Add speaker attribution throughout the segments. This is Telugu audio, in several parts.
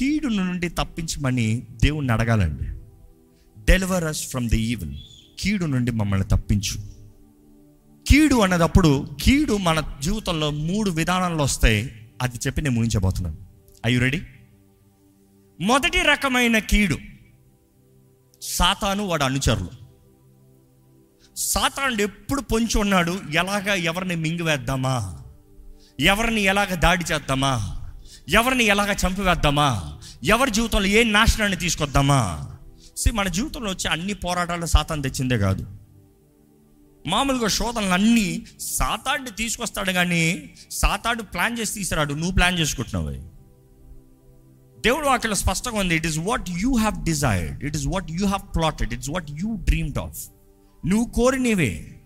Speaker 1: కీడు నుండి తప్పించమని దేవుణ్ణి అడగాలండి. Deliver us from the evil కీడు నుండి మమ్మల్ని తప్పించు. కీడు అన్నదప్పుడు కీడు మన జీవితంలో మూడు విధానాల్లో వస్తాయి. అది చెప్పి నేను ముగించబోతున్నాను. ఐ రెడీ మొదటి రకమైన కీడు. సాతాను వాడు అనుచరులు. సాతానుడు ఎప్పుడు పొంచి ఉన్నాడు? ఎలాగ ఎవరిని మింగివేద్దామా? ఎవరిని ఎలాగ దాడి చేద్దామా? ఎవరిని ఎలాగ చంపివేద్దామా? ఎవరి జీవితంలో ఏ నాశనాన్ని తీసుకొద్దామా? సి మన జీవితంలో వచ్చే అన్ని పోరాటాలు సాతాన్ తెచ్చిందే కాదు. మామూలుగా శోధనలు అన్నీ సాతాడిని తీసుకొస్తాడు కానీ సాతాడు ప్లాన్ చేసి తీసుకురాడు నువ్వు ప్లాన్ చేసుకుంటున్నావు. దేవుడు వాక్యలో స్పష్టంగా ఉంది. It is what you have desired it is what you have plotted it's what you dreamed of నువ్వు కోరినవే.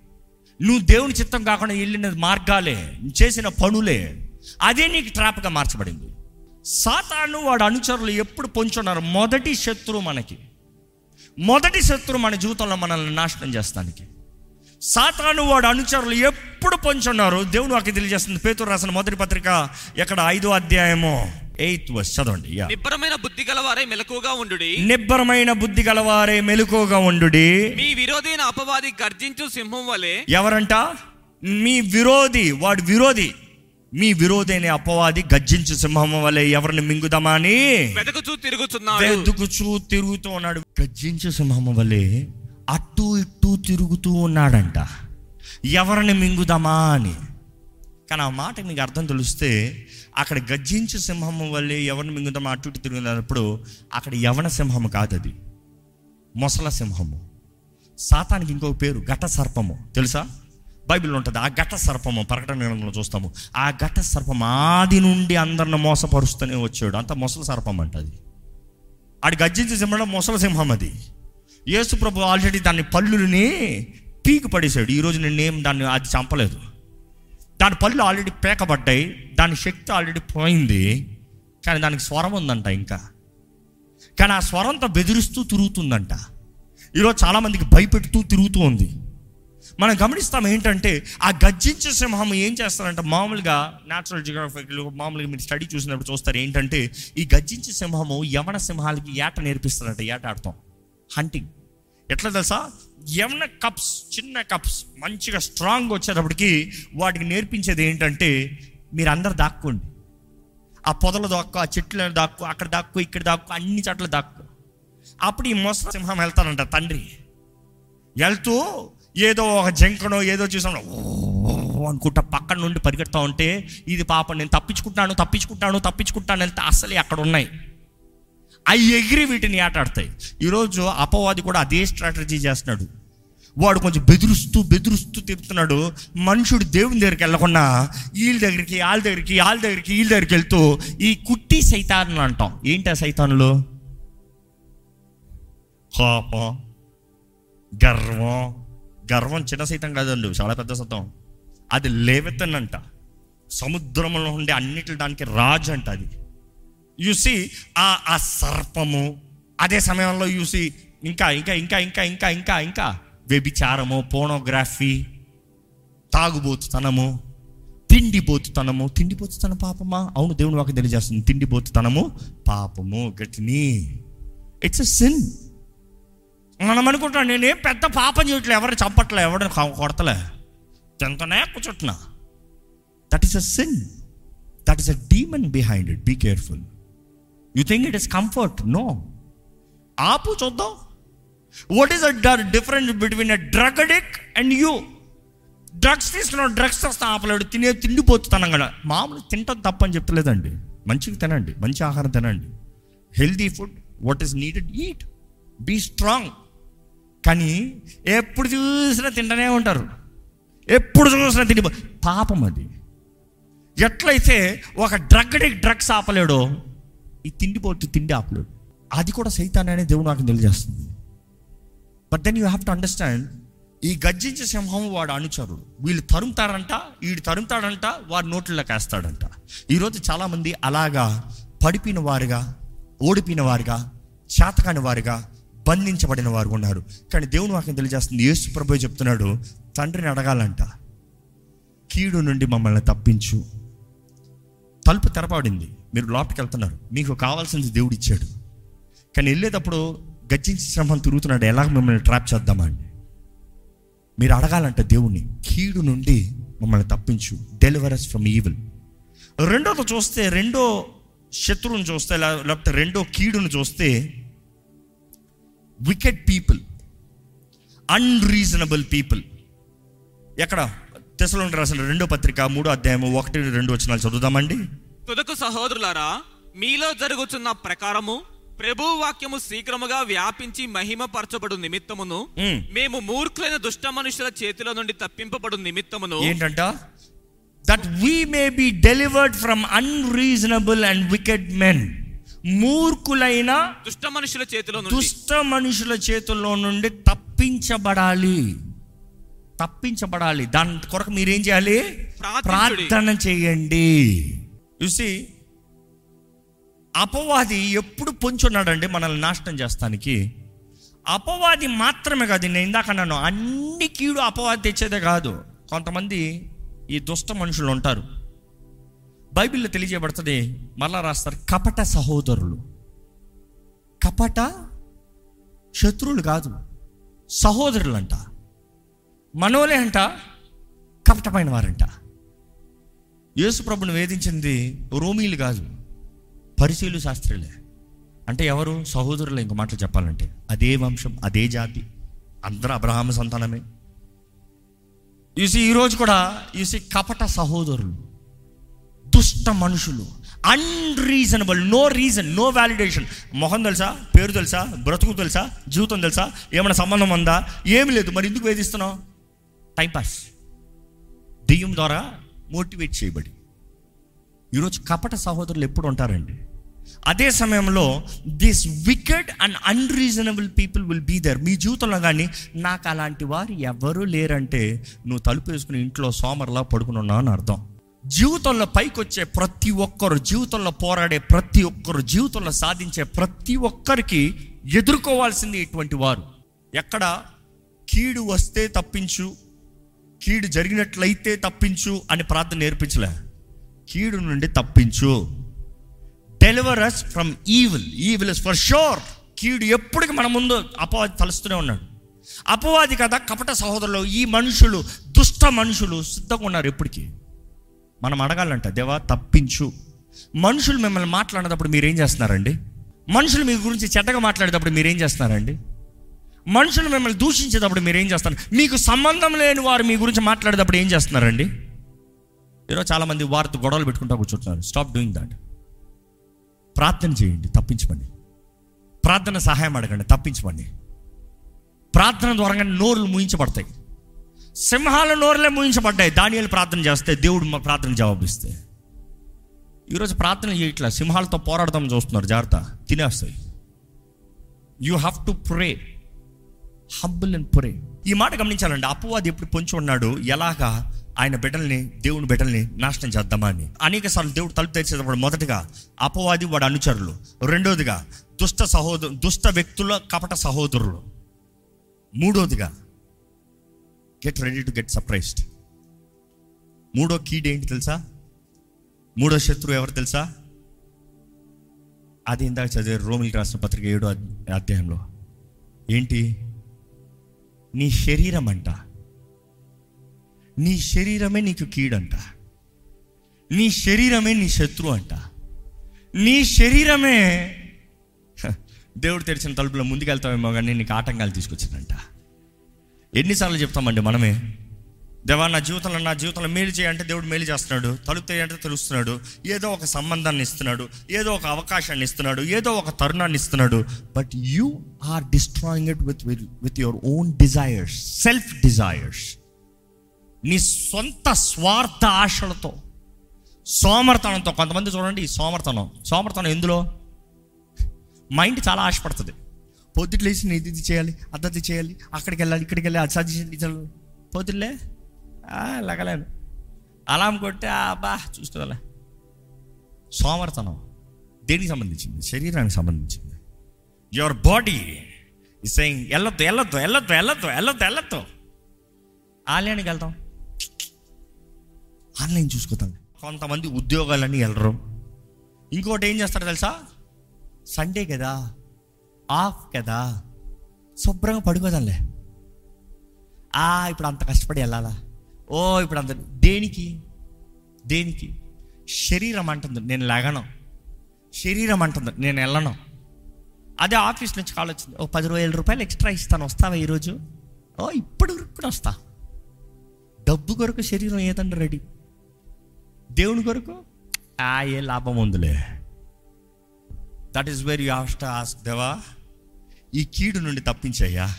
Speaker 1: నువ్వు దేవుని చిత్తం కాకుండా వెళ్ళిన మార్గాలే. నువ్వు చేసిన పనులే. అదే నీకు ట్రాప్గా మార్చబడింది. సాతాను వాడు అనుచరులు ఎప్పుడు పొంచున్నారు? మొదటి శత్రువు మనకి. మొదటి శత్రువు మన జీవితంలో మనల్ని నాశనం చేస్తానికి. సాతాను వాడు అనుచరులు ఎప్పుడు పొంచున్నారు? దేవుడు వాకి తెలియజేస్తుంది. పేతురు రాసిన మొదటి పత్రిక ఎక్కడ? ఐదో అధ్యాయము. Eighth verse. చదవండి.
Speaker 2: నిబ్బరమైన బుద్ధి గలవారే మెలకుగా ఉండుడి.
Speaker 1: నిబ్బరమైన బుద్ధి గలవారే మెలుకోగా ఉండుడి.
Speaker 2: మీ విరోధైన అపవాది గర్జించు సింహం వలె
Speaker 1: ఎవరంట? మీ విరోధి. వాడు విరోధి. మీ విరోధి అనే అపవాది గర్జించు సింహం వలె ఎవరిని మింగుదామా అని?
Speaker 2: వెదకుచూ తిరుగుతున్నాడు.
Speaker 1: వెతుకుచూ తిరుగుతూ ఉన్నాడు. గర్జించు సింహం వలె అటు ఇటు తిరుగుతూ ఉన్నాడంట. ఎవరిని మింగుదామా అని? కానీ ఆ మాట మీకు అర్థం తెలిస్తే అక్కడ గర్జించు సింహం వల్లే ఎవరిని మింగుదామా అటు ఇటు తిరుగుతున్నప్పుడు అక్కడ యవన సింహము కాదు అది. మొసల సింహము. సాతానికి ఇంకొక పేరు ఘట సర్పము తెలుసా? బైబిల్లో ఉంటుంది. ఆ ఘట సర్పము ప్రకటన గ్రంథంలో చూస్తాము. ఆ ఘట సర్పం ఆది నుండి అందరిని మోసపరుస్తూనే వచ్చాడు. అంత మొసలి సర్పం అంట అది. ఆడి గర్జించే సింహంలో మొసలి సింహం అది. యేసు ప్రభు ఆల్రెడీ దాని పళ్ళుని పీకి పడేశాడు. ఈరోజు నేనేం దాన్ని అది చంపలేదు. దాని పళ్ళు ఆల్రెడీ పేకబడ్డాయి. దాని శక్తి ఆల్రెడీ పోయింది. కానీ దానికి స్వరం ఉందంట ఇంకా. కానీ ఆ స్వరంతో బెదిరిస్తూ తిరుగుతుందంట. ఈరోజు చాలామందికి భయపెడుతూ తిరుగుతూ ఉంది. మనం గమనిస్తాం ఏంటంటే ఆ గర్జించే సింహం ఏం చేస్తారంటే మామూలుగా న్యాచురల్ జియోగ్రఫికల్ మామూలుగా మీరు స్టడీ చూసినప్పుడు చూస్తారు ఏంటంటే ఈ గర్జించే సింహము యవన సింహాలకి ఏట నేర్పిస్తారంట ఏట ఆడతాం. హంటింగ్ ఎట్లా తెలుసా? యవన కప్స్ చిన్న కప్స్ మంచిగా స్ట్రాంగ్ వచ్చేటప్పటికి వాటికి నేర్పించేది ఏంటంటే మీరు అందరు దాక్కోండి. ఆ పొదలు దాక్కు ఆ చెట్లను దాక్కు అక్కడ దాక్కు ఇక్కడ దాక్కు అన్ని చోట్ల దాక్కు. అప్పుడు ఈ మొసల సింహం వెళ్తానంట తండ్రి. వెళ్తూ ఏదో ఒక జంకనో ఏదో చూసాం అనుకుంటా పక్కన నుండి పరిగెడతా ఉంటే ఇది పాప నేను తప్పించుకుంటాను తప్పించుకుంటాను తప్పించుకుంటాను వెళ్తే అసలే అక్కడ ఉన్నాయి. అవి ఎగిరి వీటిని ఆటాడతాయి. ఈరోజు అపవాది కూడా అదే స్ట్రాటజీ చేస్తున్నాడు. వాడు కొంచెం బెదురుస్తూ బెదురుస్తూ తిరుగుతున్నాడు. మనుషుడు దేవుని దగ్గరికి వెళ్ళకుండా వీళ్ళ దగ్గరికి వాళ్ళ దగ్గరికి వాళ్ళ దగ్గరికి వీళ్ళ దగ్గరికి వెళ్తూ ఈ కుట్టి సైతాన్లు అంటాం. ఏంటి ఆ సైతానులు? కోపం గర్వం గర్వం చిన్న సైతం కాదండి చాలా పెద్ద సతం అది లేవెత్తనంట. సముద్రంలో ఉండే అన్నిటి దానికి రాజు అంట అది. యూసి ఆ ఆ సర్పము అదే సమయంలో యూసి ఇంకా ఇంకా ఇంకా ఇంకా ఇంకా ఇంకా ఇంకా. వ్యభిచారము పోనోగ్రఫీ తాగుబోతుతనము తిండిపోతుతనము తిండిపోతుతన పాపమా? అవును దేవుని వాకి తెలియజేస్తుంది. తిండిపోతుతనము పాపము గట్టిని. ఇట్స్ అ సిన్ మనం అనుకుంటాం నేనేం పెద్ద పాపం చేయట్లే ఎవరు చంపట్లే ఎవరు కొడతలే. తింతనే కూర్చుంటున్నా. That is a sin that is a demon behind it be careful you think it is comfort no ఆపు చూద్దాం. What is a difference between a drug addict and you drugs తీసుకున్నాడు డ్రగ్స్ తెస్తా ఆపలేడు. తినే తనం కదా మామూలు తింటాం తప్పని చెప్తలేదండి. మంచిగా తినండి మంచి ఆహారం తినండి. Healthy food what is needed eat be strong కానీ ఎప్పుడు చూసినా తింటూనే ఉంటారు. ఎప్పుడు చూసినా తిండి పాపం అది. ఎట్లయితే ఒక డ్రగ్ డ్రగ్స్ ఆపలేడో ఈ తిండిపోతు తిండి ఆపలేడు. అది కూడా సైతాన్ అనే దేవుడు నాకు తెలియజేస్తుంది. But then you have to understand ఈ గర్జించే సింహం వాడు అనుచరుడు. వీళ్ళు తరుముతారంట వీడు తరుముతాడంట వారి నోట్లలోకి వేస్తాడంట. ఈరోజు చాలామంది అలాగా పడిపోయిన వారుగా ఓడిపోయిన వారుగా చేతకాని వారుగా బంధించబడిన వారు ఉన్నారు. కానీ దేవుని వాక్యం తెలియజేస్తుంది. యేసు ప్రభు చెప్తున్నాడు తండ్రిని అడగాలంట. కీడు నుండి మమ్మల్ని తప్పించు. తలుపు తెరపడింది. మీరు లోపలికి వెళ్తున్నారు. మీకు కావాల్సింది దేవుడు ఇచ్చాడు. కానీ వెళ్ళేటప్పుడు గర్జించి శ్రమం తిరుగుతున్నాడు. ఎలా మిమ్మల్ని ట్రాప్ చేద్దామా అండి? మీరు అడగాలంటే దేవుణ్ణి. కీడు నుండి మమ్మల్ని తప్పించు. డెలివరస్ ఫ్రమ్ ఈవిల్ రెండోది చూస్తే రెండో శత్రువుని చూస్తే లేకపోతే రెండో కీడును చూస్తే వికెట్ పీపుల్ అన్రీజనబుల్ పీపుల్ ఎక్కడ? తెసలో రాసిన రెండో పత్రిక మూడో అధ్యాయము ఒకటి రెండు వచ్చిన చదువుదామండి.
Speaker 2: తుదకు సహోదరులారా మీలో జరుగుతున్న ప్రకారము ప్రభు వాక్యము శీఘ్రముగా వ్యాపించి మహిమపరచబడు నిమిత్తమును. మేము మూర్ఖులైన దుష్ట మనుషుల చేతిలో నుండి తప్పింపబడు నిమిత్తమును
Speaker 1: ఏంటంట? That we may be delivered from unreasonable and wicked men మూర్ఖులైన
Speaker 2: దుష్ట మనుషుల చేతిలో
Speaker 1: దుష్ట మనుషుల చేతుల్లో నుండి తప్పించబడాలి. తప్పించబడాలి. దాని కొరకు మీరేం చేయాలి. ప్రార్థన చేయండి. చూసి అపవాది ఎప్పుడు పొంచున్నాడండి మనల్ని నాశనం చేస్తానికి? అపవాది మాత్రమే కాదు నేను ఇందాక అన్నాను అన్ని కీడు అపవాది తెచ్చేదే కాదు. కొంతమంది ఈ దుష్ట మనుషులు ఉంటారు. బైబిల్లో తెలియజేయబడుతుంది మళ్ళా రాస్తారు కపట సహోదరులు. కపట శత్రువులు కాదు సహోదరులు అంట మనోలే అంట కపటమైన వారంట. యేసు ప్రభుని వేధించింది రోమీలు కాదు పరిశీలు శాస్త్రులే. అంటే ఎవరు? సహోదరులు ఇంకో మాటలు చెప్పాలంటే. అదే వంశం అదే జాతి అందరూ అబ్రహాం సంతానమే. చూసి ఈరోజు కూడా చూసి కపట సహోదరులు. దుష్ట మనుషులు. Unreasonable no reason no validation మొహం తెలుసా? పేరు తెలుసా? బ్రతుకు తెలుసా? జీవితం తెలుసా? ఏమైనా సంబంధం ఉందా? ఏమి లేదు. మరి ఎందుకు వేధిస్తున్నావు? టైంపాస్ దెయ్యం ద్వారా మోటివేట్ చేయబడి. ఈరోజు కపట సహోదరులు ఎప్పుడు ఉంటారండి? అదే సమయంలో this wicked and unreasonable people will be there మీ జీవితంలో కానీ నాకు అలాంటి వారు ఎవరు లేరంటే నువ్వు తలుపు వేసుకుని ఇంట్లో సోమర్లా పడుకుని ఉన్నావు అని అర్థం. జీవితంలో పైకి వచ్చే ప్రతి ఒక్కరు జీవితంలో పోరాడే ప్రతి ఒక్కరు జీవితంలో సాధించే ప్రతి ఒక్కరికి ఎదుర్కోవాల్సింది ఇటువంటి వారు. ఎక్కడ కీడు వస్తే తప్పించు కీడు జరిగినట్లయితే తప్పించు అని ప్రార్థన నేర్పించలే. కీడు నుండి తప్పించు. Deliver us from evil evil is for sure కీడు ఎప్పటికి మన ముందు అపవాది తలుస్తూనే ఉన్నాడు. అపవాది కదా కపట సహోదరులు ఈ మనుషులు దుష్ట మనుషులు సిద్ధంగా ఉన్నారు ఎప్పటికీ. మనం అడగాలంట దేవా తప్పించు. మనుషులు మిమ్మల్ని మాట్లాడేటప్పుడు మీరేం చేస్తున్నారండి? మనుషులు మీ గురించి చెడ్డగా మాట్లాడేటప్పుడు మీరేం చేస్తున్నారండి? మనుషులు మిమ్మల్ని దూషించేటప్పుడు మీరేం చేస్తారు మీకు సంబంధం లేని వారు మీ గురించి మాట్లాడేటప్పుడు ఏం చేస్తున్నారండి? ఈరోజు చాలామంది వారితో గొడవలు పెట్టుకుంటా కూర్చుంటున్నారు. స్టాప్ డూయింగ్ దాట్ ప్రార్థన చేయండి తప్పించమండి ప్రార్థన సహాయం అడగండి తప్పించమండి ప్రార్థన ద్వారా నోరులు ముయించబడతాయి. సింహాల నోరులే ముగించబడ్డాయి దానియాలు ప్రార్థన చేస్తే దేవుడు మా ప్రార్థన జవాబిస్తే. ఈరోజు ప్రార్థన చేయట్లా సింహాలతో పోరాడదాం చూస్తున్నారు. జాగ్రత్త. తినేస్తాయి. You have to pray humble and pray ఈ మాట గమనించాలండి. అపవాది ఎప్పుడు పొంచి ఉన్నాడు? ఎలాగా? ఆయన బిడ్డల్ని దేవుని బిడ్డల్ని నాశనం చేద్దామా అని. అనేక సార్లు దేవుడు తలుపు తెరిచేటప్పుడు మొదటిగా అపవాది వాడు అనుచరులు. రెండోదిగా దుష్ట సహోదరు దుష్ట వ్యక్తుల కపట సహోదరులు. మూడోదిగా get ready to get surprised మూడో కీడ్ ఏంటి తెలుసా? మూడో శత్రువు ఎవరు తెలుసా? అది ఇందాక చదివే రోమిల్ రాసిన పత్రిక ఏడో అధ్యాయంలో. ఏంటి? నీ శరీరం అంట నీ శరీరమే నీకు కీడంట. నీ శరీరమే నీ శత్రువు అంట నీ శరీరమే దేవుడు తెరిచిన తలుపులో ముందుకెళ్తామేమో కానీ నీకు ఆటంకాలు తీసుకొచ్చిందంట. ఎన్నిసార్లు చెప్తామండి మనమే? దేవా నా జీవితంలో నా జీవితంలో మేలు చేయంటే దేవుడు మేలు చేస్తున్నాడు. తలుపు తెలుస్తున్నాడు. ఏదో ఒక సంబంధాన్ని ఇస్తున్నాడు. ఏదో ఒక అవకాశాన్ని ఇస్తున్నాడు. ఏదో ఒక తరుణాన్ని ఇస్తున్నాడు. But you are destroying it with with your own desires self desires నీ సొంత స్వార్థ ఆశలతో సోమర్తనంతో కొంతమంది చూడండి సోమర్తనం. సోమర్తనం ఎందులో? మైండ్ చాలా ఆశపడుతుంది. పొద్దుట్లు లేచి నేను ఇది చేయాలి అద్దది చేయాలి అక్కడికి వెళ్ళాలి ఇక్కడికి వెళ్ళాలి అది చదివి పొద్దులే లగలేను. అలాం కొట్టే అబ్బా చూసుకోలే సోమర్తనం దేనికి సంబంధించింది? శరీరానికి సంబంధించింది. యువర్ బాడీ ఇస్ సెయింగ్ వెళ్ళొద్దు వెళ్ళొద్దు వెళ్ళొద్దు వెళ్ళొద్దు వెళ్ళొద్దు వెళ్ళొద్దు. ఆలయానికి వెళ్తాం. ఆన్లైన్ చూసుకుంటాం. కొంతమంది ఉద్యోగాలన్నీ వెళ్ళరు. ఇంకోటి ఏం చేస్తారు తెలుసా? సండే కదా. ఆఫ్ కదా. శుభ్రంగా పడుకోదాంలే. ఆ ఇప్పుడు అంత కష్టపడి వెళ్ళాలా? ఓ ఇప్పుడు అంత దేనికి? దేనికి? శరీరం అంటుంది నేను లేగను. శరీరం అంటుంది నేను వెళ్ళను. అదే ఆఫీస్ నుంచి కాల్ వచ్చింది ఓ పది వేల రూపాయలు ఎక్స్ట్రా ఇస్తాను వస్తావా ఈరోజు? ఓ ఇప్పుడు కూడా వస్తా. డబ్బు కొరకు శరీరం ఏదండి రెడీ? దేవుని కొరకు? ఆ ఏ లాభం ఉందిలే. That is very haste ask దేవా ఈ కీడు నుండి తప్పించయ్యా.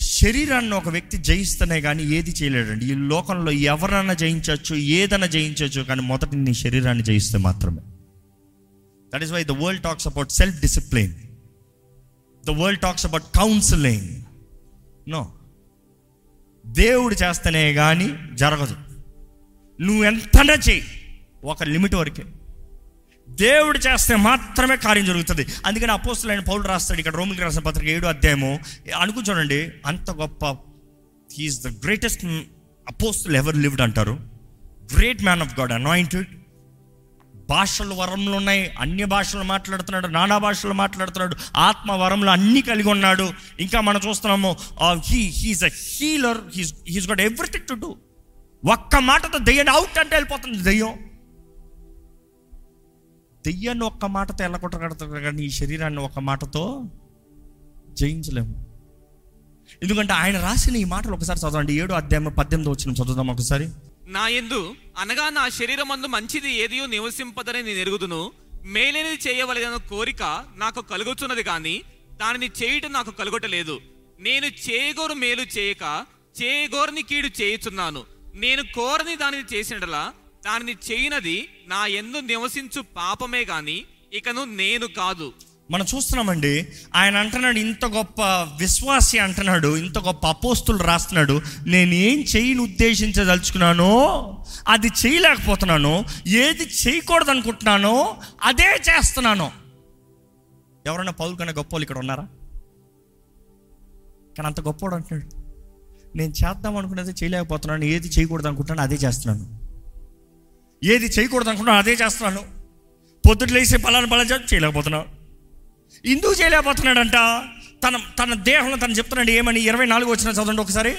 Speaker 1: శరీరాన్ని ఒక వ్యక్తి జయిస్తేనే కానీ ఏది చేయలేడండి. ఈ లోకంలో ఎవరన్నా జయించవచ్చు ఏదైనా జయించవచ్చు కానీ మొదటి నీ శరీరాన్ని జయిస్తే మాత్రమే. That is why the world talks about self discipline the world talks about counselling no దేవుడు చేస్తేనే కానీ జరగదు. నువ్వు ఎంతనే చెయ్యి. ఒక లిమిట్ వరకే. దేవుడు చేస్తే మాత్రమే కార్యం జరుగుతుంది. అందుకని అపోస్తులైన పౌలు రాస్తాడు ఇక్కడ రోమికి రాసిన పత్రిక ఏడు అధ్యాయము. అనుకుని చూడండి. అంత గొప్ప హీఈస్ ద గ్రేటెస్ట్ అపోస్తులు ఎవరు లివ్డ్ అంటారు. Great man of God anointed భాషలు వరములు ఉన్నాయి. అన్ని భాషలు మాట్లాడుతున్నాడు నానా భాషలు మాట్లాడుతున్నాడు. ఆత్మ వరములు అన్నీ కలిగి ఉన్నాడు. ఇంకా మనం చూస్తున్నాము he he's a healer he's he's got everything to do ఒక్క మాటతో దెయ్యం అవుట్ అంటే వెళ్ళిపోతుంది దెయ్యం. దెయ్యాన్ని ఒక్క మాటతో వెళ్ళగొట్టగలుగుతాడు కానీ ఈ శరీరాన్ని ఒక్క మాటతో జయించలేము. ఎందుకంటే ఆయన రాసిన ఈ మాటలు ఒకసారి చదవండి. ఏడు అధ్యాయం పద్దెనిమిది వచ్చిన చదువుదాం ఒకసారి.
Speaker 2: నా ఎందు అనగా నా శరీరమందు మంచిది ఏదియో నివసింపదని నేను ఎరుగుదును. మేలేనిది చేయవలసిన కోరిక నాకు కలుగుతున్నది కానీ దానిని చేయటం నాకు కలుగటలేదు నేను చేయగోరు మేలు చేయక చేయగోరని కీడు చేయుచున్నాను. నేను కోరని దానిని చేసినలా దానిని చేయనది నా ఎందు నివసించు పాపమే గాని ఇకను నేను కాదు.
Speaker 1: మనం చూస్తున్నామండి ఆయన అంటున్నాడు ఇంత గొప్ప విశ్వాసి అంటున్నాడు ఇంత గొప్ప అపోస్తులు రాస్తున్నాడు నేను ఏం చేయని ఉద్దేశించదలుచుకున్నానో అది చేయలేకపోతున్నాను ఏది చేయకూడదు అనుకుంటున్నానో అదే చేస్తున్నాను. ఎవరైనా పౌరు కన్నా గొప్ప వాళ్ళు ఇక్కడ ఉన్నారా? కానీ అంత గొప్పవాడు అంటున్నాడు. నేను చేద్దాం అనుకున్నది చేయలేకపోతున్నాను ఏది చేయకూడదు అనుకుంటున్నాను అదే చేస్తున్నాను. ఏది చేయకూడదు అనుకుంటున్నాను అదే చేస్తున్నాను. పొద్దుట లేసి పలానా పలానా చేసి చేయలేకపోతున్నాను ఎందుకు చేయలేకపోతున్నాడంట? తన తన దేహంలో తను చెప్తున్నాడు ఏమని? ఇరవై నాలుగు వచ్చిన చదవండి ఒకసారి.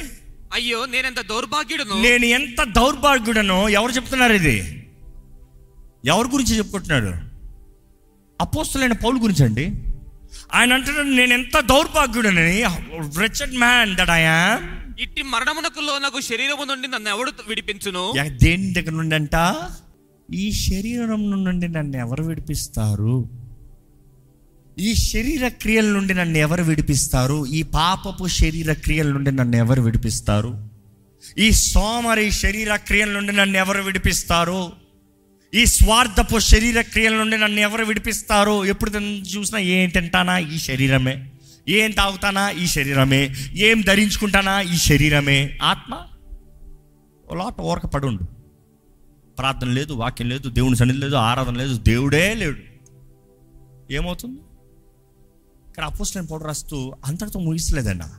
Speaker 2: అయ్యో నేనెంత దౌర్భాగ్యుడును?
Speaker 1: నేను ఎంత దౌర్భాగ్యుడనో? ఎవరు చెప్తున్నారు ఇది? ఎవరి గురించి చెప్పుకుంటున్నాడు? అపోస్తులైన పౌలు గురించి అండి. ఆయన అంటున్నాడు నేను ఎంత దౌర్భాగ్యుడనని? Wretched man that I am
Speaker 2: ఇట్టి మరణమునకు నాకు శరీరము నుండి నన్ను ఎవడు విడిపించును?
Speaker 1: దేని దగ్గర నుండి అంట ఈ శరీరం నుండి నన్ను ఎవరు విడిపిస్తారు? ఈ శరీర క్రియల నుండి నన్ను ఎవరు విడిపిస్తారు? ఈ పాపపు శరీర క్రియల నుండి నన్ను ఎవరు విడిపిస్తారు? ఈ సోమరి శరీర క్రియల నుండి నన్ను ఎవరు విడిపిస్తారు? ఈ స్వార్థపు శరీర క్రియల నుండి నన్ను ఎవరు విడిపిస్తారు? ఎప్పుడు చూసినా ఏంటంటానా ఈ శరీరమే. ఏం తాగుతానా ఈ శరీరమే? ఏం ధరించుకుంటానా ఈ శరీరమే? ఆత్మ? ఓ లాట్ ఓరక పడుండు ప్రార్థన లేదు వాక్యం లేదు దేవుని సన్నిధి లేదు ఆరాధన లేదు దేవుడే లేడు. ఏమవుతుంది? ఇక్కడ అపోస్టైన్ పౌడర్ రాస్తూ అంతటితో ముగిస్తలేదన్న.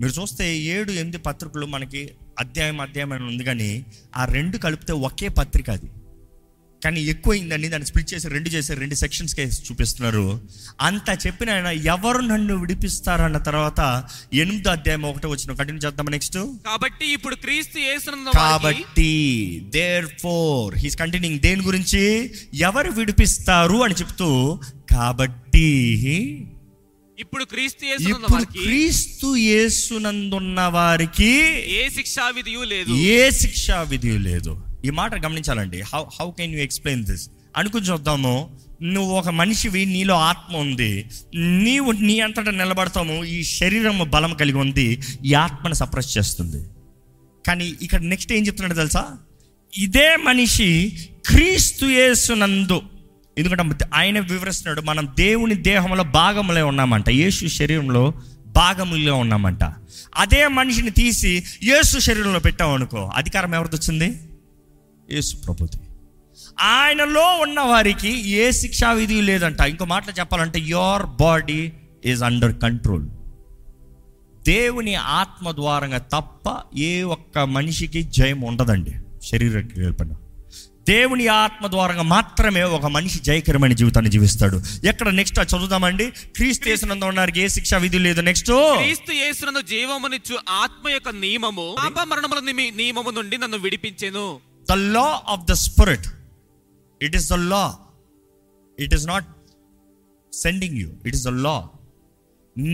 Speaker 1: మీరు చూస్తే ఏడు ఎనిమిది పత్రికలు మనకి అధ్యాయం అధ్యాయం అని ఉంది కానీ ఆ రెండు కలిపితే ఒకే పత్రిక అది. కానీ ఎక్కువైందండి దాన్ని స్ప్లిట్ చేసి రెండు చేసి రెండు సెక్షన్స్కి చూపిస్తున్నారు. అంత చెప్పిన ఆయన ఎవరు నన్ను విడిపిస్తారన్న తర్వాత ఎనిమిదో అధ్యాయం ఒకటే వచ్చిన కంటిన్యూ చేద్దాం నెక్స్ట్
Speaker 2: కాబట్టి ఇప్పుడు క్రీస్తు యేసునందు
Speaker 1: కాబట్టి దేర్ ఫోర్ హీస్ కంటిన్యూయింగ్ దేని గురించి? ఎవరు విడిపిస్తారు అని చెప్తూ కాబట్టి
Speaker 2: ఇప్పుడు క్రీస్తు
Speaker 1: ఇప్పుడు క్రీస్తు యేసునందున్న వారికి
Speaker 2: ఏ శిక్షా విధియు లేదు.
Speaker 1: ఏ శిక్షా విధి లేదు. ఈ మాట గమనించాలండి. How how can you explain this అనుకుని చూద్దాము. నువ్వు ఒక మనిషివి నీలో ఆత్మ ఉంది. నీవు నీ అంతటా నిలబడతాము. ఈ శరీరము బలం కలిగి ఉంది. ఈ ఆత్మను సప్రెస్ చేస్తుంది. కానీ ఇక్కడ నెక్స్ట్ ఏం చెప్తున్నాడు తెలుసా? ఇదే మనిషి క్రీస్తు యేసునందు ఎందుకంటే ఆయన వివరిస్తున్నాడు మనం దేవుని దేహంలో భాగములే ఉన్నామంట. యేసు శరీరంలో భాగములో ఉన్నామంట. అదే మనిషిని తీసి యేసు శరీరంలో పెట్టాం అనుకో అధికారం ఎవరిది వచ్చింది యేసు ప్రభుది. ఆయనలో ఉన్న వారికి ఏ శిక్షా విధి లేదంట. ఇంకో మాటలో చెప్పాలంటే your body is under control దేవుని ఆత్మ ద్వారంగా తప్ప ఏ ఒక్క మనిషికి జయం ఉండదండి. శరీర క్రియల పైన దేవుని ఆత్మ ద్వారా మాత్రమే ఒక మనిషి జయకరమైన జీవితాన్ని జీవిస్తాడు. ఎక్కడ? నెక్స్ట్ చదువుదామండి. క్రీస్తు చేసినంత ఉన్నారు ఏ శిక్ష విధి లేదు. నెక్స్ట్
Speaker 2: క్రీస్తు యేసునందు జీవమునిచ్చు ఆత్మ యొక్క నియమము. పాప మరణముల నిమి- నియమము నుండి నన్ను విడిపించెను.
Speaker 1: The law of the spirit it is the law it is not sending you it is the law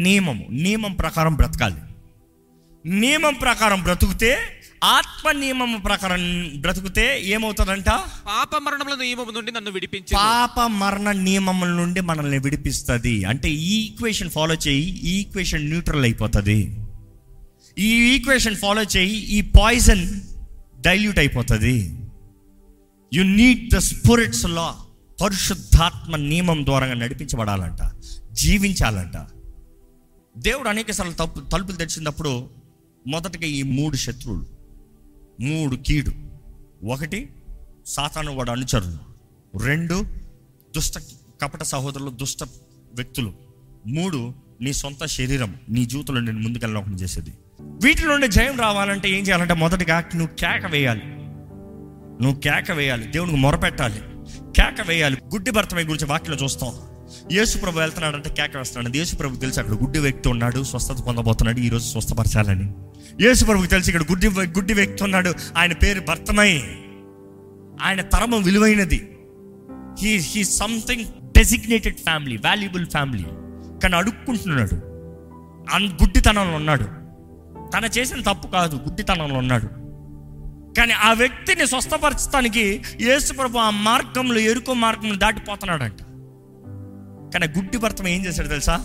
Speaker 1: నియమము నియమం ప్రకారం బ్రతకాలి నియమం ప్రకారం బ్రతుకుతే ఆత్మ నియమం ప్రకారం బ్రతుకుతే ఏమవుతుందంట
Speaker 2: పాప మరణముల నియమము నుండి నన్ను విడిపించెను
Speaker 1: పాప మరణ నియమముల నుండి మనల్ని విడిపిస్తుంది అంటే ఈ ఈక్వేషన్ ఫాలో చేయి ఈ ఈక్వేషన్ న్యూట్రల్ అయిపోతుంది ఈ ఈక్వేషన్ ఫాలో చేయి ఈ పాయిజన్ డైల్యూట్ అయిపోతుంది. You need the spirit's law పరిశుద్ధాత్మ నియమం ద్వారా నడిపించబడాలంట. జీవించాలంట. దేవుడు అనేక సార్లు తప్పు తలుపులు తెరిచినప్పుడు మొదటగా ఈ మూడు శత్రువులు మూడు కీడు. ఒకటి సాతాను వాడు అనుచరులు. రెండు దుష్ట కపట సహోదరులు దుష్ట వ్యక్తులు. మూడు నీ సొంత శరీరం నీ జీవితంలో నేను ముందుకెళ్ళకుండా చేసేది. వీటి నుండి జయం రావాలంటే ఏం చేయాలంటే మొదటిగా నువ్వు కేక వేయాలి. నువ్వు కేక వేయాలి. దేవునికి మొరపెట్టాలి. కేక వేయాలి. గుడ్డి భర్తమై గురించి వాక్యలో చూస్తాం. యేసు ప్రభు వెళ్తున్నాడంటే కేక వేస్తున్నాడు యేసు ప్రభు తెలిసి అక్కడ గుడ్డి వ్యక్తి ఉన్నాడు స్వస్థత పొందబోతున్నాడు ఈరోజు స్వస్థపరచాలని. యేసు ప్రభుకి తెలిసి ఇక్కడ గుడ్డి గుడ్డి వ్యక్తి ఉన్నాడు. ఆయన పేరు భర్తమై. ఆయన తరమం విలువైనది. He he something designated family valuable family కానీ అడుక్కుంటున్నాడు. అన్ గుడ్డితనంలో ఉన్నాడు. తన చేసిన తప్పు కాదు గుడ్డితనంలో ఉన్నాడు. కానీ ఆ వ్యక్తిని స్వస్థపరచడానికి యేసుప్రభు ఆ మార్గంలో ఎరుకో మార్గంలో దాటిపోతున్నాడంట. కానీ గుడ్డి భర్తం ఏం చేశాడు తెలుసా?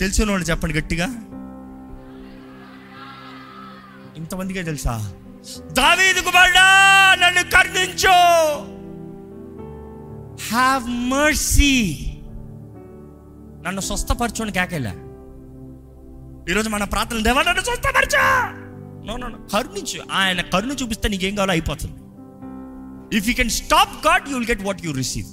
Speaker 1: తెలిసిన వాళ్ళు చెప్పండి గట్టిగా. ఇంతమందికే తెలుసా? దావీదు కుమారుడా నన్ను కరుణించు. హ్యావ్ మర్సీ నన్ను స్వస్థపరచుని కేకెళ్ళా ఈరోజు మన ప్రార్థన దేవా నన్ను స్వస్థపరచు నో నో కరుణించు ఆయన కరుణ చూపిస్తే నీకేం కావాలో అయిపోతుంది. If you can stop God you will get what you receive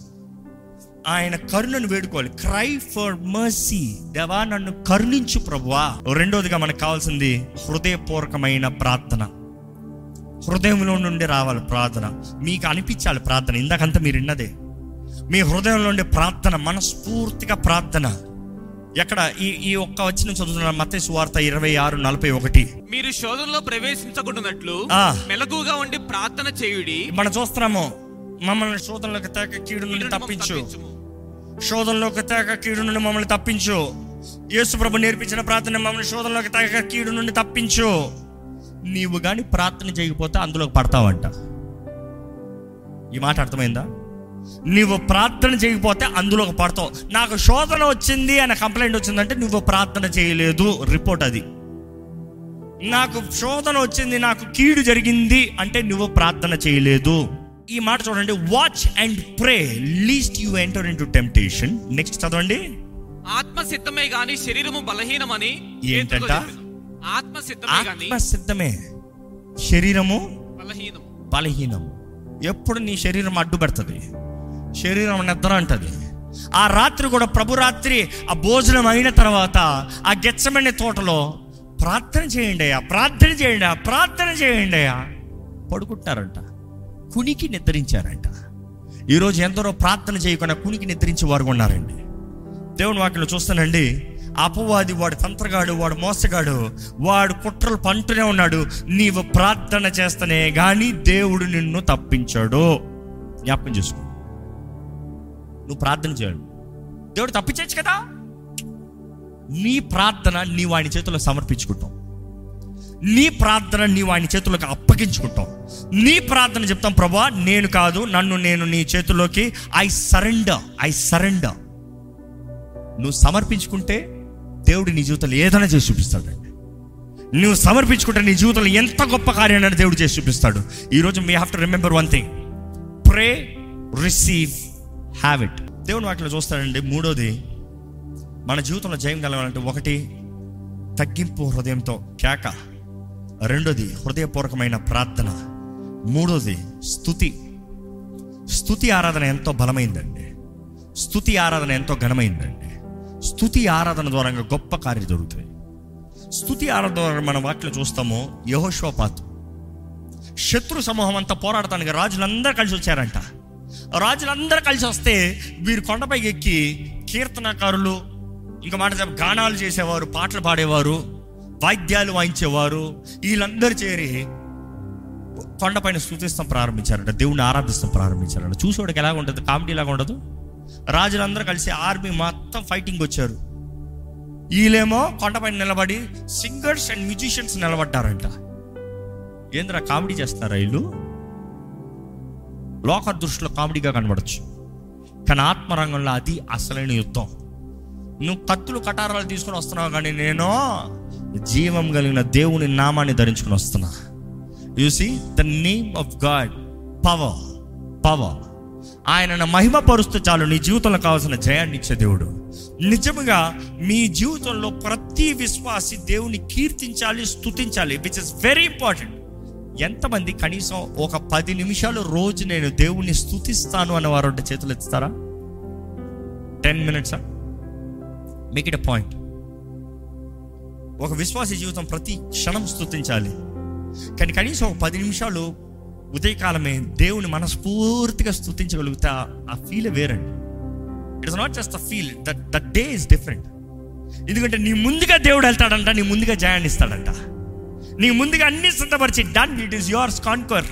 Speaker 1: ఆయన కరుణను వేడుకోవాలి. క్రై ఫర్ మర్సీ దేవా నన్ను కరుణించు ప్రభువా. రెండోదిగా మనకు కావాల్సింది హృదయపూర్వకమైన ప్రార్థన. హృదయంలో నుండి రావాలి ప్రార్థన. మీకు అనిపించాలి ప్రార్థన. ఇందాకంతా మీరు విన్నదే. మీ హృదయంలో ఉండే ప్రార్థన మనస్ఫూర్తిగా ప్రార్థన. ఎక్కడ ఈ ఈ ఒక్క వచ్చిన చదువుతున్న మత సువార్త ఇరవై ఆరు నలభై ఒకటి.
Speaker 2: మీరు శోధనలో ప్రవేశించకుండానట్లు
Speaker 1: ఆ.
Speaker 2: మెలకుగా ఉండి ప్రార్థన చేయుడి.
Speaker 1: మనం చూస్తున్నాము మమ్మల్ని శోధనలోకి తేక కీడు నుండి తప్పించు. శోధనలోకి తేక కీడు నుండి మమ్మల్ని తప్పించు. యేసు ప్రభు నేర్పించిన ప్రార్థన మమ్మల్ని శోధనలోకి తేక కీడు నుండి తప్పించు. నీవు కానీ ప్రార్థన చేయకపోతే అందులోకి పడతావంట. ఈ మాట అర్థమైందా? నువ్వు ప్రార్థన చేయకపోతే అందులోకి పడతావు. నాకు శోధన వచ్చింది అనే కంప్లైంట్ వచ్చిందంటే నువ్వు ప్రార్థన చేయలేదు. రిపోర్ట్ అది. నాకు శోధన వచ్చింది నాకు కీడు జరిగింది అంటే నువ్వు ప్రార్థన చేయలేదు. ఈ మాట చూడండి. Watch and pray lest you enter into temptation next చదవండి.
Speaker 2: ఆత్మ సిద్ధమే గాని శరీరము బలహీనమని
Speaker 1: ఏంటంట?
Speaker 2: ఆత్మ సిద్ధమే
Speaker 1: ఆత్మ సిద్ధమే శరీరము
Speaker 2: బలహీనము.
Speaker 1: బలహీనం ఎప్పుడు నీ శరీరం అడ్డు పెడుతుంది శరీరం నిద్ర అంటది. ఆ రాత్రి కూడా ప్రభు రాత్రి ఆ భోజనం అయిన తర్వాత ఆ గెచ్చమనే తోటలో ప్రార్థన చేయండి అయ్యా ప్రార్థన చేయండి అయ్యా ప్రార్థన చేయండి అయ్యా. పడుకుంటారంట. కునికి నిద్రించారంట. ఈరోజు ఎందరో ప్రార్థన చేయకుండా కునికి నిద్రించే వారు ఉన్నారండి. దేవుని వాక్యలో చూస్తానండి అపవాది వాడు తంత్రగాడు వాడు మోసగాడు వాడు కుట్రలు పంటూనే ఉన్నాడు నీవు ప్రార్థన చేస్తనే గాని దేవుడు నిన్ను తప్పించాడు. జ్ఞాపకం చేసుకో. నువ్వు ప్రార్థన చేయాలి. దేవుడు తప్పించచ్చు కదా? నీ ప్రార్థన నీవు ఆయన చేతిలో సమర్పించుకుంటాం. నీ ప్రార్థన నీవు ఆయన చేతుల్లోకి అప్పగించుకుంటాం. నీ ప్రార్థన చెప్తాం ప్రభా నేను కాదు నన్ను నేను నీ చేతుల్లోకి ఐ సరెండర్ ఐ సరెండర్ నువ్వు సమర్పించుకుంటే దేవుడు నీ జీవితంలో ఏదైనా చేసి చూపిస్తాడండి. నువ్వు సమర్పించుకుంటే నీ జీవితంలో ఎంత గొప్ప కార్యాన్ని దేవుడు చేసి చూపిస్తాడు. ఈరోజు మీ have to remember one thing pray receive have it దేవుని వాటిలో చూస్తాడండి మూడోది మన జీవితంలో జయం కలగాలంటే ఒకటి తగ్గింపు హృదయంతో కేక. రెండోది హృదయపూర్వకమైన ప్రార్థన. మూడోది స్థుతి స్థుతి ఆరాధన ఎంతో బలమైందండి. స్థుతి ఆరాధన ఎంతో ఘనమైందండి. స్థుతి ఆరాధన ద్వారా గొప్ప కార్యం జరుగుతాయి. స్థుతి ఆరాధన ద్వారా మన వాటిలో చూస్తాము యహోశ్వపాత్ శత్రు సమూహం అంతా పోరాడటానికి రాజులందరూ కలిసి వచ్చారంట. రాజులందరూ కలిసి వస్తే వీరు కొండపైకి ఎక్కి కీర్తనకారులు ఇంకా మాట చెప్ప గానాలు చేసేవారు పాటలు పాడేవారు వాయిద్యాలు వాయించేవారు వీళ్ళందరూ చేరి కొండపైన స్థుతిస్తాం ప్రారంభించారంట దేవుని ఆరాధిస్తాం ప్రారంభించారంట. చూసేవాడికి ఎలాగ ఉంటుంది? కామెడీ లాగా ఉండదు? రాజులందరూ కలిసి ఆర్మీ మొత్తం ఫైటింగ్ వచ్చారు. వీళ్ళేమో కొండపైన నిలబడి సింగర్స్ అండ్ మ్యూజిషియన్స్ నిలబడ్డారంట. ఏంద్రా కామెడీ చేస్తారా వీళ్ళు? లోక దృష్టిలో కామెడీగా కనబడచ్చు. కానీ ఆత్మరంగంలో అది అసలైన యుద్ధం. నువ్వు కత్తులు కటారాలు తీసుకుని వస్తున్నావు కానీ నేను జీవం కలిగిన దేవుని నామాన్ని ధరించుకుని వస్తున్నా. You see see the name of God power power ఆయనను మహిమపరుస్తే చాలు. నీ జీవితంలో కావాల్సిన జయాన్ని ఇచ్చే దేవుడు. నిజముగా మీ జీవితంలో ప్రతి విశ్వాసి దేవుని కీర్తించాలి స్తుతించాలి విచ్ ఇస్ వెరీ ఇంపార్టెంట్ ఎంతమంది కనీసం ఒక పది నిమిషాలు రోజు నేను దేవుణ్ణి స్థుతిస్తాను అనే వారు ఉంటే చేతులు ఎత్తుతారా? టెన్ మినిట్సా మేక్ ఇట్ అ పాయింట్ ఒక విశ్వాస జీవితం ప్రతి క్షణం స్తుతించాలి. కానీ కనీసం ఒక పది నిమిషాలు ఉదయకాలమే దేవుని మనస్ఫూర్తిగా స్థుతించగలిగితే ఆ- ఫీల్ వేరండి. It is not just a feel that the day is different ఎందుకంటే నీ ముందుగా దేవుడు వెళ్తాడంట నీ ముందుగా జయాన్ని ఇస్తాడంట. నీ ముందుగా అన్ని సిద్ధపరిచి done it is yours conquer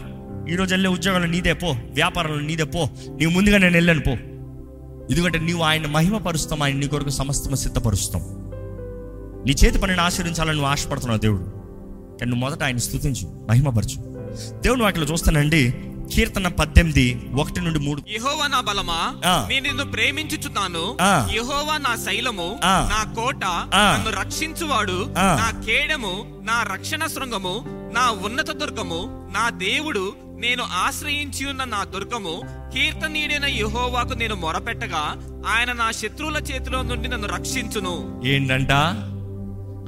Speaker 1: ఈరోజు వెళ్ళే ఉద్యోగంలో నీదే పో. వ్యాపారంలో నీదే పో. నీ ముందుగా నేను వెళ్ళాను పో. ఎందుకంటే నీవు ఆయన మహిమపరుస్తాం ఆయన నీ కొరకు సమస్తము సిద్ధపరుస్తాం. నీ చేతి పనిని ఆశీర్వించాలని నువ్వు ఆశపడుతున్నావు దేవుడు. కానీ నువ్వు మొదట ఆయన స్తుతించు మహిమపరచు. దేవుని వాటిలో చూస్తానండి కీర్తన పద్దెనిమిది ఒకటి నుండి మూడు
Speaker 2: యెహోవా నా బలమా. నేను నిన్ను ప్రేమించుచున్నాను. యెహోవా నా శైలము. నా కోట. నన్ను రక్షించువాడు. నా కేడము నా రక్షణ శృంగము నా ఉన్నత దుర్గము నా దేవుడు నేను ఆశ్రయించి ఉన్న నా దుర్గము కీర్తనీయుడైన యెహోవాకు నేను మొరపెట్టగా ఆయన నా శత్రువుల చేతిలో నుండి నన్ను రక్షించును
Speaker 1: ఏంటంట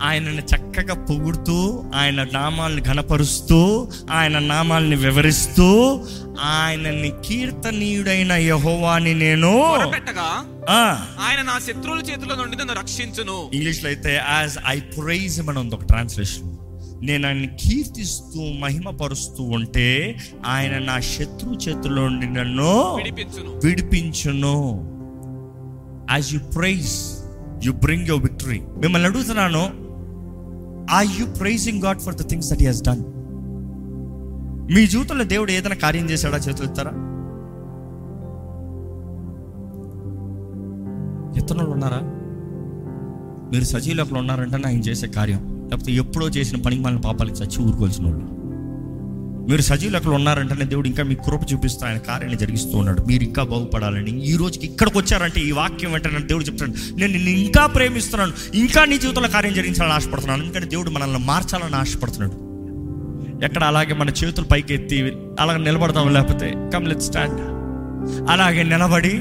Speaker 1: ఆయనను చక్కగా పొగుడుతూ ఆయన నామాల్ని ఘనపరుస్తూ ఆయన నామాల్ని వివరిస్తూ ఆయనని కీర్తనీయుడైన యహోవాని నేను
Speaker 2: ఆయన నా శత్రువుల చేతిలో నుండి నన్ను రక్షించును.
Speaker 1: ఇంగ్లీష్లో అయితే యాజ్ ఐ ప్రైజ్ అని ఉంది ఒక ట్రాన్స్లేషన్ నేను ఆయన కీర్తిస్తూ మహిమపరుస్తూ ఉంటే ఆయన నా శత్రు చేతిలో నుండి నన్ను
Speaker 2: విడిపించును.
Speaker 1: విడిపించును. As you praise you bring your victory మిమ్మల్ని అడుగుతున్నాను are you praising God for the things that he done మీ జీవితంలో దేవుడు ఏదైనా కార్యం చేశాడా చేతులు ఎత్తనోళ్ళు ఉన్నారా? మీరు సజీవులకు ఉన్నారంటే ఆయన చేసే కార్యం. లేకపోతే ఎప్పుడో చేసిన పనికి మన పాపాలకి చచ్చి ఊరుకోవాల్సిన వాళ్ళు. మీరు సజీవులకు ఉన్నారంటేనే దేవుడు ఇంకా మీ కృప చూపిస్తూ ఆయన కార్యాన్ని జరిగిస్తూ ఉన్నాడు. మీరు ఇంకా బాగుపడాలని. ఈ రోజుకి ఇక్కడికి వచ్చారంటే ఈ వాక్యం వెంటనే దేవుడు చెప్తాడు. నేను నిన్ను ఇంకా ప్రేమిస్తున్నాను. ఇంకా నీ జీవితంలో కార్యం జరిగించాలని ఆశపడుతున్నాను. ఎందుకంటే దేవుడు మనల్ని మార్చాలని ఆశపడుతున్నాడు. ఎక్కడ అలాగే మన చేతులు పైకి ఎత్తి అలాగే నిలబడతాం లేకపోతే కమ్ లెట్ స్టాండ్ అలాగే నిలబడి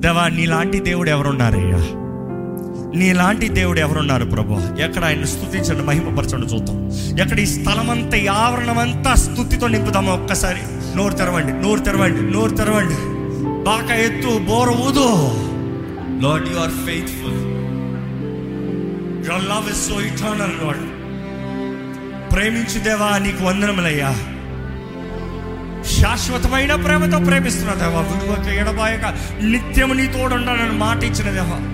Speaker 1: దేవా నీలాంటి దేవుడు ఎవరున్నారయ్యా? నీలాంటి దేవుడు ఎవరున్నారు ప్రభు? ఎక్కడ ఆయన స్థుతించండి మహిమపరచండి చూద్దాం. ఎక్కడ ఈ స్థలమంతా ఈ ఆవరణమంతా స్థుతితో నింపుదామా ఒక్కసారి? నోరు తెరవండి నోరు తెరవండి నోరు తెరవండి. బాగా ఎత్తు బోర ఊదు. Lord you are faithful your love is so eternal Lord ప్రేమించు దేవా నీకు వందనములయ్యా. శాశ్వతమైన ప్రేమతో ప్రేమిస్తున్న దేవా విడువక ఎడబాయక నిత్యము నీ తోడుండాలని మాట ఇచ్చిన దేవా.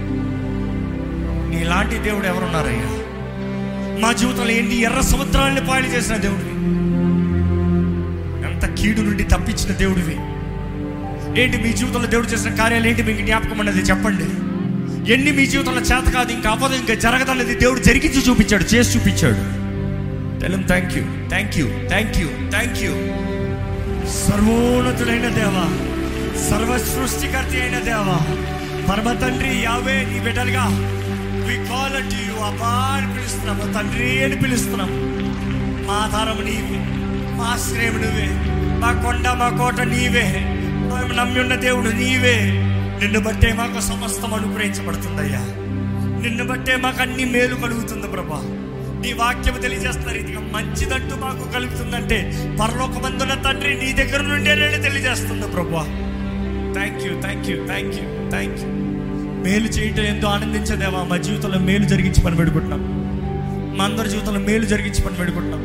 Speaker 1: నీలాంటి దేవుడు ఎవరున్నారయ్యా? మా జీవితంలో ఏంటి ఎర్ర సముద్రాన్ని పాయలు చేసిన దేవుడివి? ఎంత కీడు నుండి తప్పించిన దేవుడివి? ఏంటి మీ జీవితంలో దేవుడు చేసిన కార్యాలు ఏంటి మీకు జ్ఞాపకం అన్నది చెప్పండి. ఎన్ని మీ జీవితంలో చేత కాదు ఇంకా అవ్వదు ఇంకా జరగదన్నది దేవుడు జరిగించి చూపించాడు చేసి చూపించాడు. తెలం thank you thank you thank you thank you సర్వోన్నతుడైన దేవా సర్వ సృష్టికర్త అయిన దేవా పరమ తండ్రి యావే నీ బిడ్డలుగా వి కాల్ అబ్బా అని పిలుస్తున్నాము. తండ్రి అని పిలుస్తున్నాము. మా ఆధారం నీవే. మా ఆశ్రయం నువ్వే. మా కొండ మా కోట నీవే. మేము నమ్మి ఉన్న దేవుడు నీవే. నిన్ను బట్టే మాకు సమస్తం అనుగ్రహించబడుతుందయ్యా. నిన్ను బట్టే మాకు అన్ని మేలు కలుగుతుంది ప్రభా. నీ వాక్యం తెలియజేస్తున్న రీతిగా మంచిదంటూ మాకు కలుగుతుందంటే పరలోకమందున్న తండ్రి నీ దగ్గర నుండే నేను తెలియజేస్తుంది ప్రభా. Thank you thank you thank you thank you మేలు చేయటం ఎంతో ఆనందించదేవా మా జీవితంలో మేలు జరిగించి పని పెడుకుంటున్నాం మా అందరి జీవితంలో మేలు జరిగించి పని పెడుకుంటున్నాం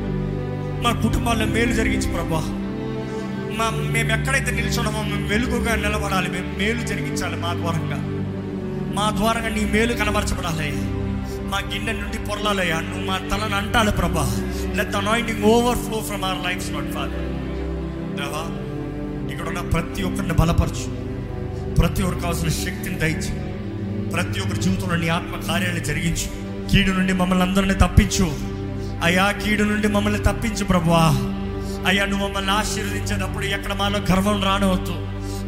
Speaker 1: మా కుటుంబాల్లో మేలు జరిగించి ప్రభా. మా మేము ఎక్కడైతే నిల్చున్నామో మేము వెలుగుగా నిలబడాలి. మేము మేలు జరిగించాలి మా ద్వారంగా. మా ద్వారంగా నీ మేలు కనబరచబడాలి. మా గిన్నె నుండి పొరలాలయ్యా నువ్వు మా తలను అంటాలి ప్రభా. Let anointing overflow from our life not father దేవా ఇక్కడ ఉన్న ప్రతి ఒక్కరిని బలపరచు. ప్రతి ఒక్కరికి కావాల్సిన శక్తిని దయచి ప్రతి ఒక్కరి జీవితంలో నీ ఆత్మ కార్యాలు జరిగించు. కీడు నుండి మమ్మల్ని అందరినీ తప్పించు. అయ్యా కీడు నుండి మమ్మల్ని తప్పించు ప్రభువా. అయ్యా నువ్వు మమ్మల్ని ఆశీర్వదించేటప్పుడు ఎక్కడ మాలో గర్వం రానవద్దు.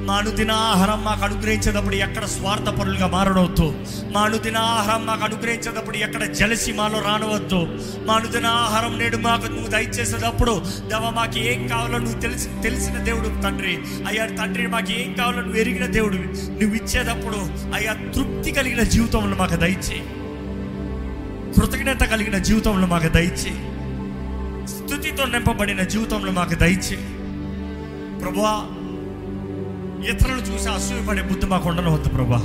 Speaker 1: మా అనుదిన ఆహారం మాకు అనుగ్రహించేటప్పుడు ఎక్కడ స్వార్థపరులుగా మారడవద్దు మా అనుదిన ఆహారం మాకు అనుగ్రహించేటప్పుడు ఎక్కడ జలసి మాలో రానవద్దు. మా అనుదిన ఆహారం నేడు మాకు నువ్వు దయచేసేటప్పుడు దవ మాకు ఏం కావాలో నువ్వు తెలిసి తెలిసిన దేవుడు తండ్రి. అయ్యా తండ్రి మాకు ఏం కావాలో నువ్వు ఎరిగిన దేవుడు. నువ్వు ఇచ్చేటప్పుడు అయ్యా తృప్తి కలిగిన జీవితంలో మాకు దయచేయి. కృతజ్ఞత కలిగిన జీవితంలో మాకు దయచి స్థుతితో నింపబడిన జీవితంలో మాకు దయచి ప్రభువా ఇతరులు చూసి అసూయపడే బుద్ధి మాకు ఉండనవద్దు ప్రభా.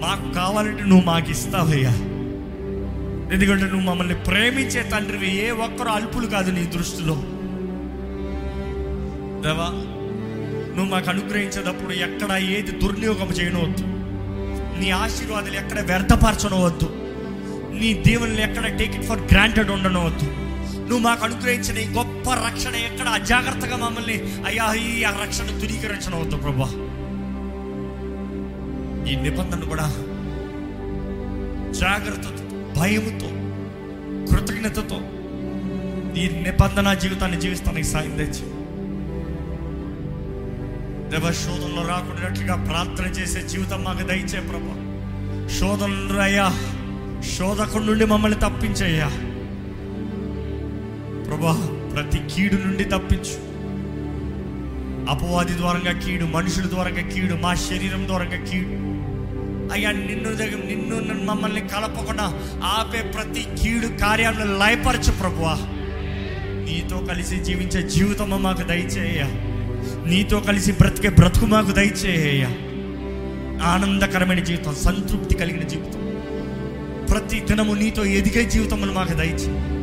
Speaker 1: మాకు కావాలంటే నువ్వు మాకు ఇస్తావయ్యా. ఎందుకంటే నువ్వు మమ్మల్ని ప్రేమించే తండ్రివి ఏ ఒక్కరు అల్పులు కాదు నీ దృష్టిలో. దేవా నువ్వు మాకు అనుగ్రహించేటప్పుడు ఎక్కడ ఏది దుర్వినియోగం చేయనవద్దు. నీ ఆశీర్వాదాలు ఎక్కడ వ్యర్థపరచనవద్దు. నీ దీవెనలు ఎక్కడ టేక్ ఇట్ ఫర్ గ్రాంటెడ్ ఉండనవద్దు. నువ్వు మాకు అనుగ్రహించిన ఈ గొప్ప రక్షణ ఎక్కడ? అజాగ్రత్తగా మమ్మల్ని అయ్యా ఈ ఆ రక్షణ ధృవీకరించనవద్దు ప్రభా. ఈ నిబంధన కూడా జాగ్రత్తతో భయముతో కృతజ్ఞతతో ఈ నిబంధన జీవితాన్ని జీవిస్తానికి సాయం తెచ్చి. దేవ శోధనలో రాకుండాట్లుగా ప్రార్థన చేసే జీవితం మాకు దయచే ప్రభా. శోధనలు అయ్యా శోధకుడి నుండి మమ్మల్ని తప్పించయ్యా. ప్రభా ప్రతి కీడు నుండి తప్పించు. అపవాది ద్వారంగా కీడు మనుషుల ద్వారంగా కీడు మా శరీరం ద్వారంగా కీడు. అయ్యా నిన్ను దగ్గర నిన్ను మమ్మల్ని కలపకుండా ఆపే ప్రతి కీడు కార్యాలను లయపరచు ప్రభువా. నీతో కలిసి జీవించే జీవితం మాకు దయచేయ నీతో కలిసి బ్రతికే బ్రతుకు మాకు దయచేయ ఆనందకరమైన జీవితం సంతృప్తి కలిగిన జీవితం. ప్రతి దినము నీతో ఎదిగే జీవితమును మాకు దయచేయ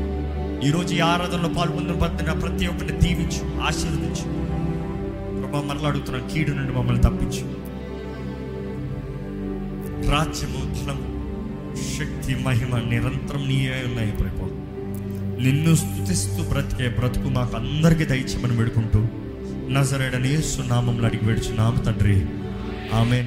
Speaker 1: ఈరోజు ఈ ఆరాధనలో పాల్గొన్న ప్రతి ఒక్కరిని దీవించు ఆశీర్వదించు. ప్రభా మరలా కీడు నుండి మమ్మల్ని తప్పించు. రాజ్యము ఫలము శక్తి మహిమ నిరంతరం నీయే ఉన్నాయి ప్రభు. నిన్ను స్థుతిస్తూ బ్రతికే బ్రతుకు మాకు అందరికీ దయచేమని వేడుకుంటూ నజరేడని యేసు నామంలో అడిగి వేడుచున్నాము తండ్రి. ఆమె